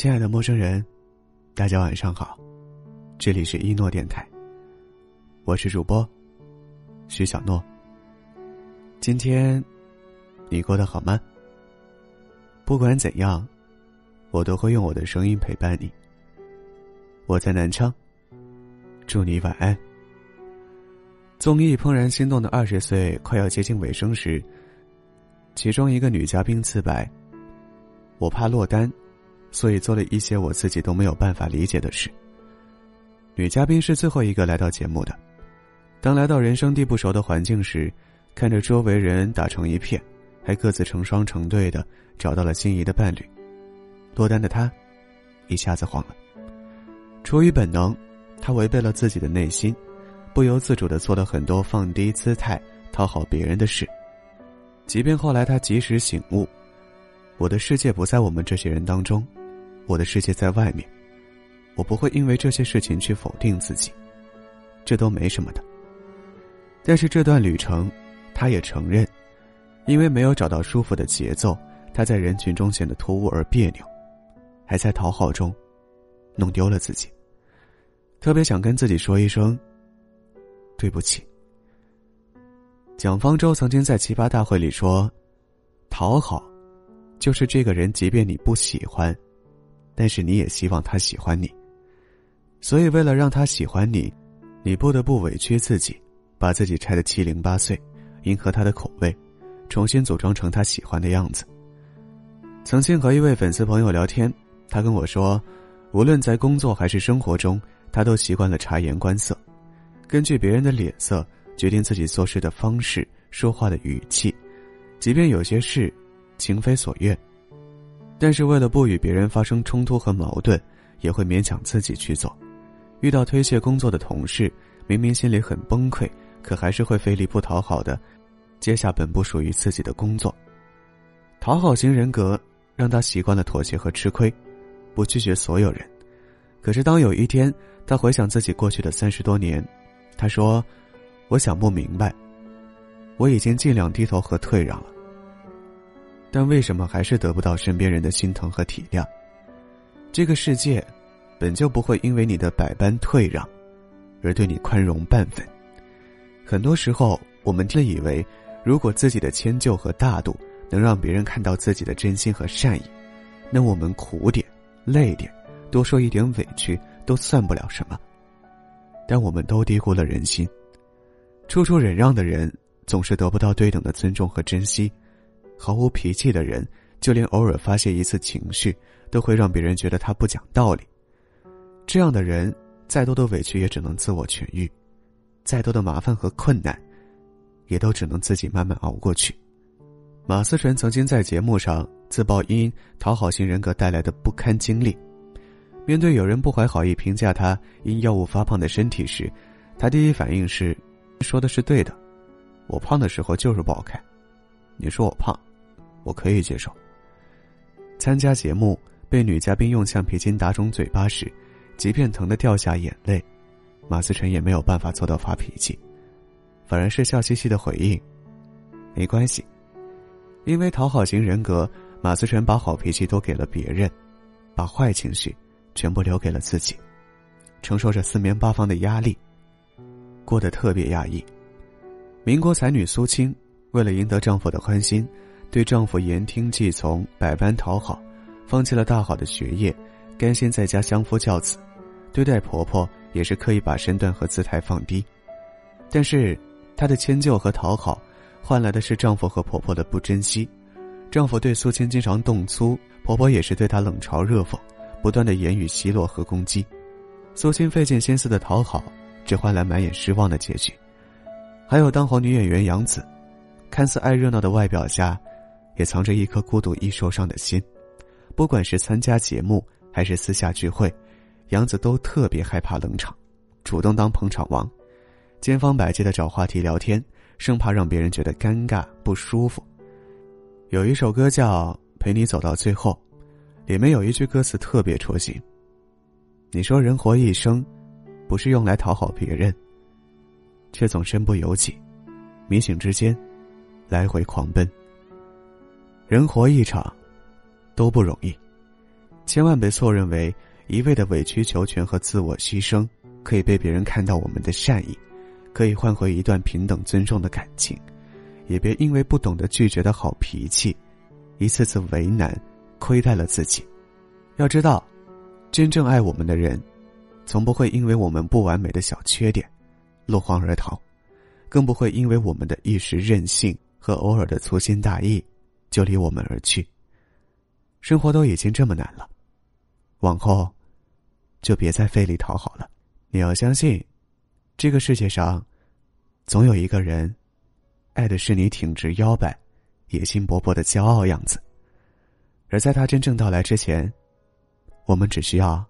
亲爱的陌生人，大家晚上好，这里是一诺电台。我是主播徐小诺。今天你过得好吗？不管怎样，我都会用我的声音陪伴你。我在南昌，祝你晚安。综艺《怦然心动》的二十岁快要接近尾声时，其中一个女嘉宾自白：“我怕落单。”所以做了一些我自己都没有办法理解的事。女嘉宾是最后一个来到节目的，当来到人生地不熟的环境时，看着周围人打成一片，还各自成双成对的找到了心仪的伴侣，落单的她，一下子慌了。出于本能，她违背了自己的内心，不由自主的做了很多放低姿态讨好别人的事。即便后来她及时醒悟，我的世界不在我们这些人当中。我的世界在外面，我不会因为这些事情去否定自己，这都没什么的。但是这段旅程，他也承认，因为没有找到舒服的节奏，他在人群中显得突兀而别扭，还在讨好中，弄丢了自己。特别想跟自己说一声对不起。蒋方舟曾经在奇葩大会里说：“讨好，就是这个人，即便你不喜欢。”但是你也希望他喜欢你，所以为了让他喜欢你，你不得不委屈自己，把自己拆得七零八碎，迎合他的口味，重新组装成他喜欢的样子。曾经和一位粉丝朋友聊天，他跟我说，无论在工作还是生活中，他都习惯了察言观色，根据别人的脸色决定自己做事的方式、说话的语气，即便有些事情非所愿。但是为了不与别人发生冲突和矛盾，也会勉强自己去做。遇到推卸工作的同事，明明心里很崩溃，可还是会费力不讨好的接下本不属于自己的工作。讨好型人格让他习惯了妥协和吃亏，不拒绝所有人。可是当有一天他回想自己过去的三十多年，他说：“我想不明白，我已经尽量低头和退让了。”但为什么还是得不到身边人的心疼和体谅？这个世界，本就不会因为你的百般退让，而对你宽容半分。很多时候，我们自以为，如果自己的迁就和大度能让别人看到自己的真心和善意，那我们苦点、累点、多受一点委屈都算不了什么。但我们都低估了人心，处处忍让的人，总是得不到对等的尊重和珍惜。毫无脾气的人，就连偶尔发泄一次情绪，都会让别人觉得他不讲道理。这样的人，再多的委屈也只能自我痊愈，再多的麻烦和困难，也都只能自己慢慢熬过去。马思纯曾经在节目上自曝因讨好型人格带来的不堪经历，面对有人不怀好意评价他因药物发胖的身体时，他第一反应是：“说的是对的，我胖的时候就是不好看。”你说我胖。我可以接受。参加节目被女嘉宾用橡皮筋打肿嘴巴时，即便疼得掉下眼泪，马思纯也没有办法做到发脾气，反而是笑嘻嘻的回应：“没关系。”因为讨好型人格，马思纯把好脾气都给了别人，把坏情绪全部留给了自己，承受着四面八方的压力，过得特别压抑。民国才女苏青为了赢得丈夫的欢心。对丈夫言听计从，百般讨好，放弃了大好的学业，甘心在家相夫教子。对待婆婆也是刻意把身段和姿态放低。但是，她的迁就和讨好，换来的是丈夫和婆婆的不珍惜。丈夫对苏青经常动粗，婆婆也是对她冷嘲热讽，不断的言语奚落和攻击。苏青费尽心思的讨好，只换来满眼失望的结局。还有当红女演员杨紫，看似爱热闹的外表下。也藏着一颗孤独易受伤的心，不管是参加节目还是私下聚会，杨子都特别害怕冷场，主动当捧场王，千方百计的找话题聊天，生怕让别人觉得尴尬不舒服。有一首歌叫《陪你走到最后》，里面有一句歌词特别戳心。你说人活一生，不是用来讨好别人，却总身不由己，迷醒之间，来回狂奔。人活一场，都不容易，千万别错认为一味的委曲求全和自我牺牲，可以被别人看到我们的善意，可以换回一段平等尊重的感情。也别因为不懂得拒绝的好脾气，一次次为难，亏待了自己。要知道，真正爱我们的人，从不会因为我们不完美的小缺点，落荒而逃，更不会因为我们的一时任性和偶尔的粗心大意，就离我们而去。生活都已经这么难了，往后，就别再费力讨好了。你要相信，这个世界上，总有一个人。爱的是你挺直腰板、野心勃勃的骄傲样子，而在他真正到来之前，我们只需要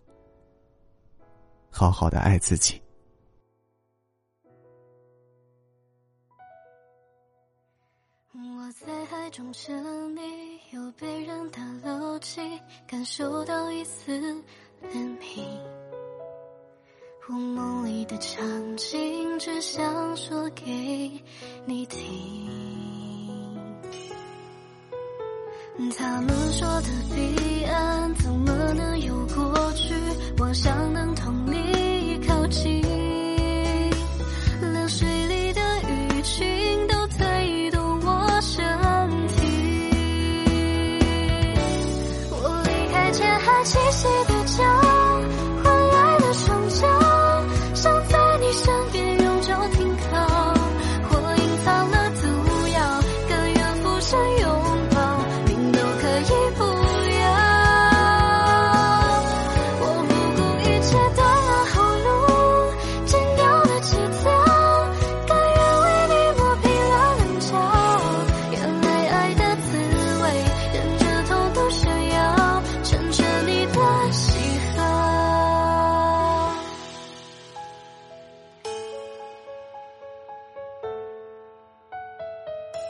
好好的爱自己。中沉溺，又被人打捞起，感受到一丝怜悯。我梦里的场景，只想说给你听。他们说的彼岸，怎么能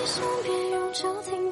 你身边永久停。